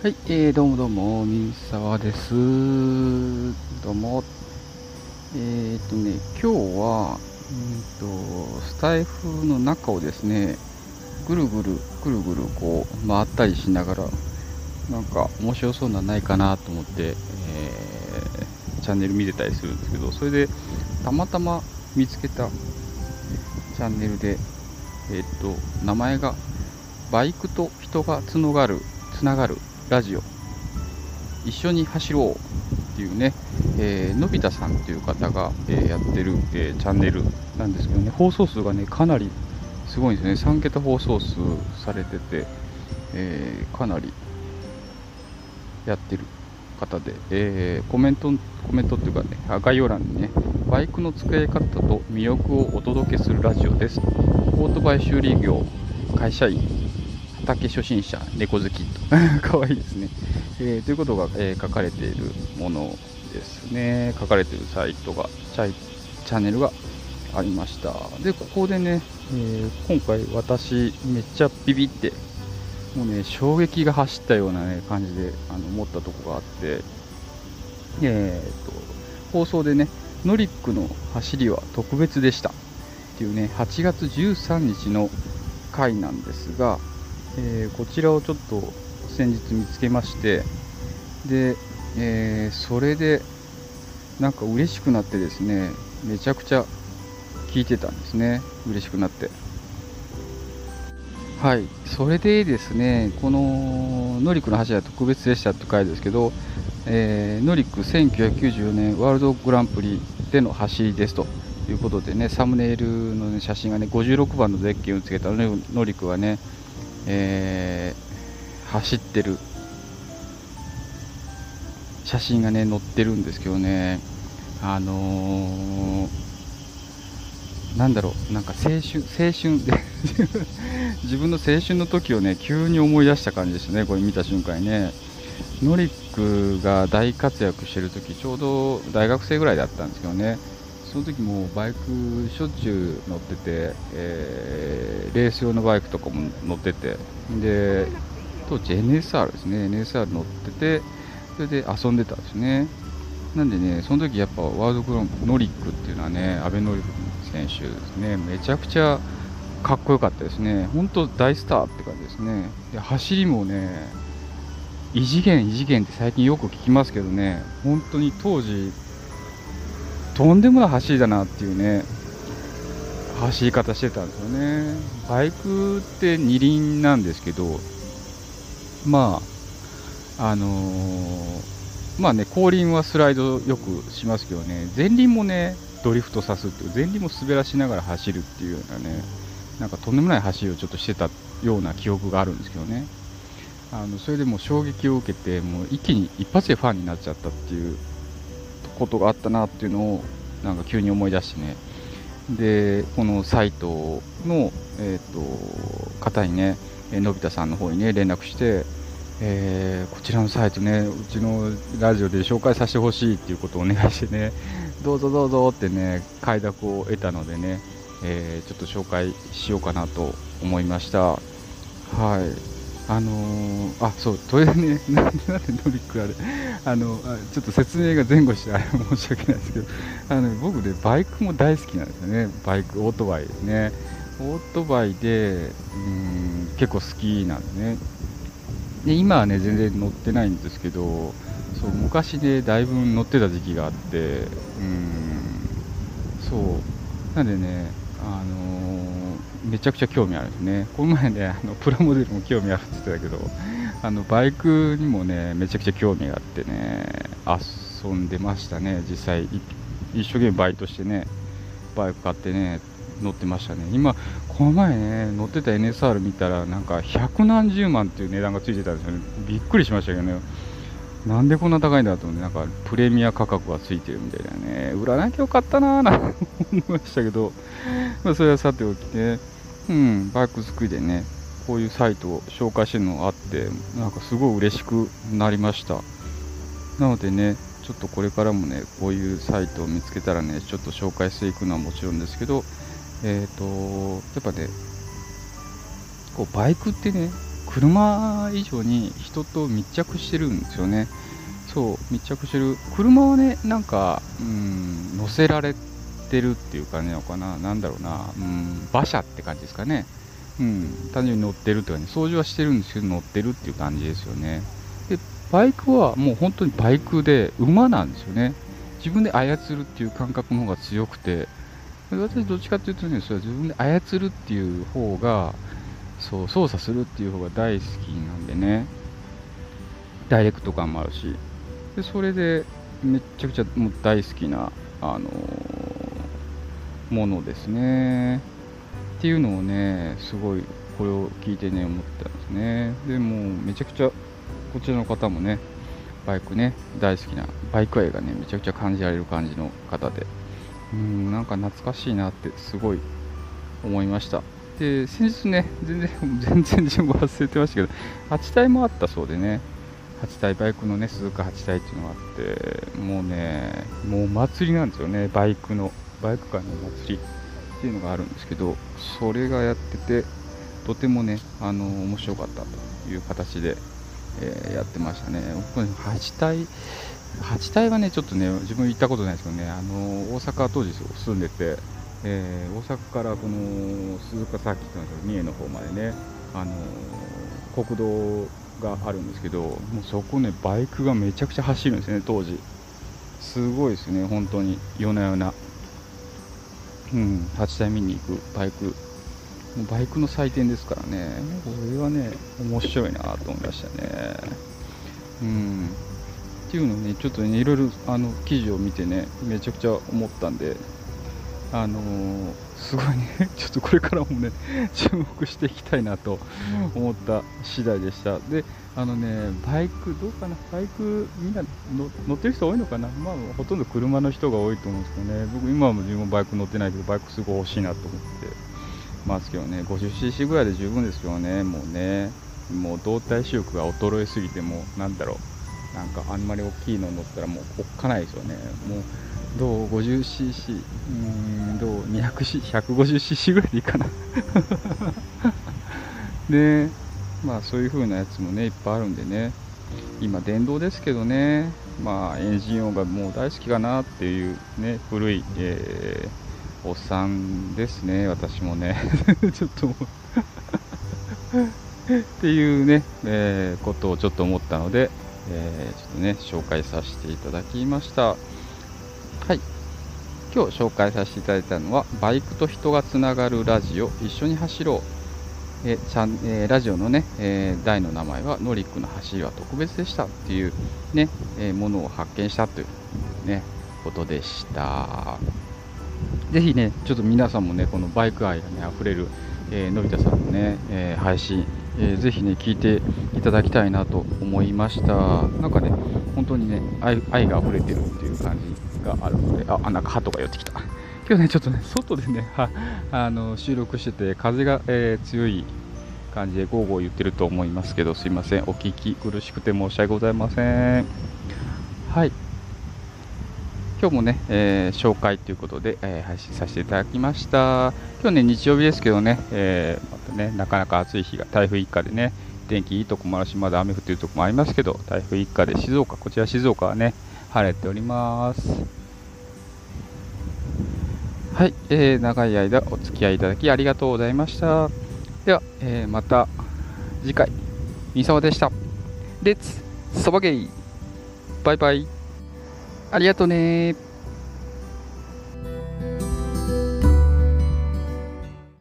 はい、えー、どうもどうも、水沢です。どうも。えー、っとね、今日は、うんと、スタイフの中をですね、ぐるぐる、ぐるぐるこう、回ったりしながら、なんか面白そうなないかなと思って、えー、チャンネル見てたりするんですけど、それで、たまたま見つけたチャンネルで、えー、っと、名前が、バイクと人がつながる、つながるラジオ。一緒に走ろうっていうね、えー、のび太さんっていう方が、えー、やってる、えー、チャンネルなんですけどね放送数がねかなりすごいんですよね。3桁放送数されてて、え、かなりやってる方で、え、コメントコメントっていうかね概要欄にねバイクの使い方と魅力をお届けするラジオです。オートバイ修理業会社員。畑初心者猫好きと。かわいいですね、えー、ということが、えー、書かれているものですね。書かれているサイトがチャイチャンネルがありました。でここでね、えー、今回私めっちゃビビってもうね衝撃が走ったような、ね、感じであの思ったとこがあってえーと、放送でねノリックの走りは特別でした。っていうね8月13日の回なんですがえー、こちらをちょっと先日見つけましてで、えー、それでなんか嬉しくなってですねめちゃくちゃ聞いてたんですね。嬉しくなって。はい。それでですねこのノリックの柱特別でしたって書いてですけど、えー、ノリック1994年ワールドグランプリでの走りですと。いうことでねサムネイルの、ね、写真がね56番のゼッケンをつけたノリックはねえー、走ってる。写真がね載ってるんですけどね。あのー、なんだろうなんか青春青春で 自分の青春の時をね急に思い出した感じでしたねこれ見た瞬間にね。ノリックが大活躍してる時ちょうど大学生ぐらいだったんですけどね。その時もバイクしょっちゅう乗ってて、えー、レース用のバイクとかも乗っててで当時 NSR ですね。NSR 乗っててそれで遊んでたんですね。なんでねその時やっぱワールドクロンノリックっていうのはね阿部ノリック選手ですね。めちゃくちゃかっこよかったですね。本当大スターって感じですね。で走りもね異次元異次元って最近よく聞きますけどね。本当に当時とんでもない走りだなっていうね走り方してたんですよね。バイクって二輪なんですけどまああのー、まあね後輪はスライドよくしますけどね前輪もねドリフトさすっていう前輪も滑らしながら走るっていうようなねなんかとんでもない走りをちょっとしてたような記憶があるんですけどね。あのそれでも衝撃を受けてもう一気に一発でファンになっちゃったっていうことがあったなっていうのをなんか急に思い出してね。でこのサイトの、えーと、方にねのび太さんの方にね連絡して、えー、こちらのサイトねうちのラジオで紹介させてほしいっていうことをお願いしてね どうぞどうぞってね快諾を得たのでね、えー、ちょっと紹介しようかなと思いました。はい。あのー、あそうトイレね なんでなんでノリックあれあのあちょっと説明が前後してあれ申し訳ないですけどあの、ね、僕ねバイクも大好きなんですよね。バイクオートバイですね。オートバイでうん結構好きなんですね。で今はね全然乗ってないんですけどそう昔ねだいぶ乗ってた時期があってうんそう。なんでねあのーめちゃくちゃ興味あるんですね。この前ねあのプラモデルも興味あるって言ってたけどあのバイクにもねめちゃくちゃ興味があってね遊んでましたね。実際一生懸命バイトしてねバイク買ってね乗ってましたね。今この前ね乗ってた NSR 見たらなんか百何十万っていう値段がついてたんですよね。びっくりしましたけどね。なんでこんな高いんだと思って、なんかプレミア価格がついてるみたいなね、売らなきゃよかったなぁなんて思いましたけど、まあ、それはさておきね、うん、バイク作りでね、こういうサイトを紹介してるのがあって、なんかすごい嬉しくなりました。なのでね、ちょっとこれからもね、こういうサイトを見つけたらね、ちょっと紹介していくのはもちろんですけど、えっ、ー、と、やっぱね、こうバイクってね、車以上に人と密着してるんですよね。そう密着してる。車はねなんかうん乗せられててるっていう感じなのかな？なんだろうな。うん。馬車って感じですかね。うん。単純に乗ってるって感じ。掃除はしてるんですけど乗ってるっていう感じですよね。でバイクはもう本当にバイクで馬なんですよね。自分で操るっていう感覚の方が強くて。私どっちかっていうとねそれは自分で操るっていう方がそう操作するっていう方が大好きなんでね。ダイレクト感もあるし。でそれでめちゃくちゃもう大好きな、あのー、ものですね。っていうのをねすごいこれを聞いてね思ったんですね。でもめちゃくちゃこちらの方もねバイクね大好きなバイク愛がねめちゃくちゃ感じられる感じの方で。うんなんか懐かしいなってすごい思いました。で先日ね全然 全然自分忘れてましたけど8体もあったそうでね。8体バイクのね鈴鹿8体っていうのがあってもうねもう祭りなんですよねバイクの。バイク界の祭りっていうのがあるんですけどそれがやっててとてもねあの面白かったという形で、えー、やってましたね。僕ね8体8体はねちょっとね自分行ったことないですけどねあの大阪当時住んでてえー、大阪からこの鈴鹿サーキットの三重の方までね、あの、国道があるんですけどもうそこねバイクがめちゃくちゃ走るんですね当時。すごいですね本当に。夜な夜な。うん8台見に行くバイク。もうバイクの祭典ですからね。これはね面白いなと思いましたね。うん。っていうのねちょっとねいろいろあの記事を見てねめちゃくちゃ思ったんであのー、すごいね、ちょっとこれからもね、注目していきたいなと思った次第でした。で、あのね、バイク、どうかな、バイク、みんな乗ってる人多いのかな、まあ、ほとんど車の人が多いと思うんですけどね、僕、今も自分バイク乗ってないけど、バイクすごい欲しいなと思って。ますけどね、50cc ぐらいで十分ですよね、もうね、もう動体視力が衰えすぎて、もう、なんだろう、なんかあんまり大きいの乗ったらもうおっかないですよね。もうどう？50cc うーんどう？200cc 150cc ぐらいでいいかな。でまあそういう風なやつもねいっぱいあるんでね。今電動ですけどね。まあエンジン音がもう大好きかなっていうね古い、えー、おっさんですね私もね。ちょっと っていうね、えー、ことをちょっと思ったので、えー、ちょっとね紹介させていただきました。はい。今日紹介させていただいたのはバイクと人がつながるラジオ一緒に走ろう。えチャンえー、ラジオのね、えー、題の名前はノリックの走りは特別でしたっていうね、えー、ものを発見したというねことでしたぜひねちょっと皆さんもねこのバイク愛がね溢れる、えのび太さんのね、え配信、えー、ぜひね聞いていただきたいなと思いましたなんかね本当にね愛愛が溢れてるっていう感じがあるので、あ、なんか鳩が寄ってきた。今日ね、ちょっとね、外でね、はあの収録してて、風が、えー、強い感じでゴーゴー言ってると思いますけど、すいません、お聞き苦しくて申し訳ございません。はい。今日もね、えー、紹介ということで、えー、配信させていただきました。今日ね、日曜日ですけどね、えー、またね、なかなか暑い日が、台風一過でね、天気いいとこもあるし、まだ雨降ってるとこもありますけど、台風一過で静岡、こちら静岡はね、晴れております。はい、えー、長い間お付き合いいただきありがとうございました。では、えー、また次回、みさまでした。レッツ、そばゲイバイバイ。ありがとうね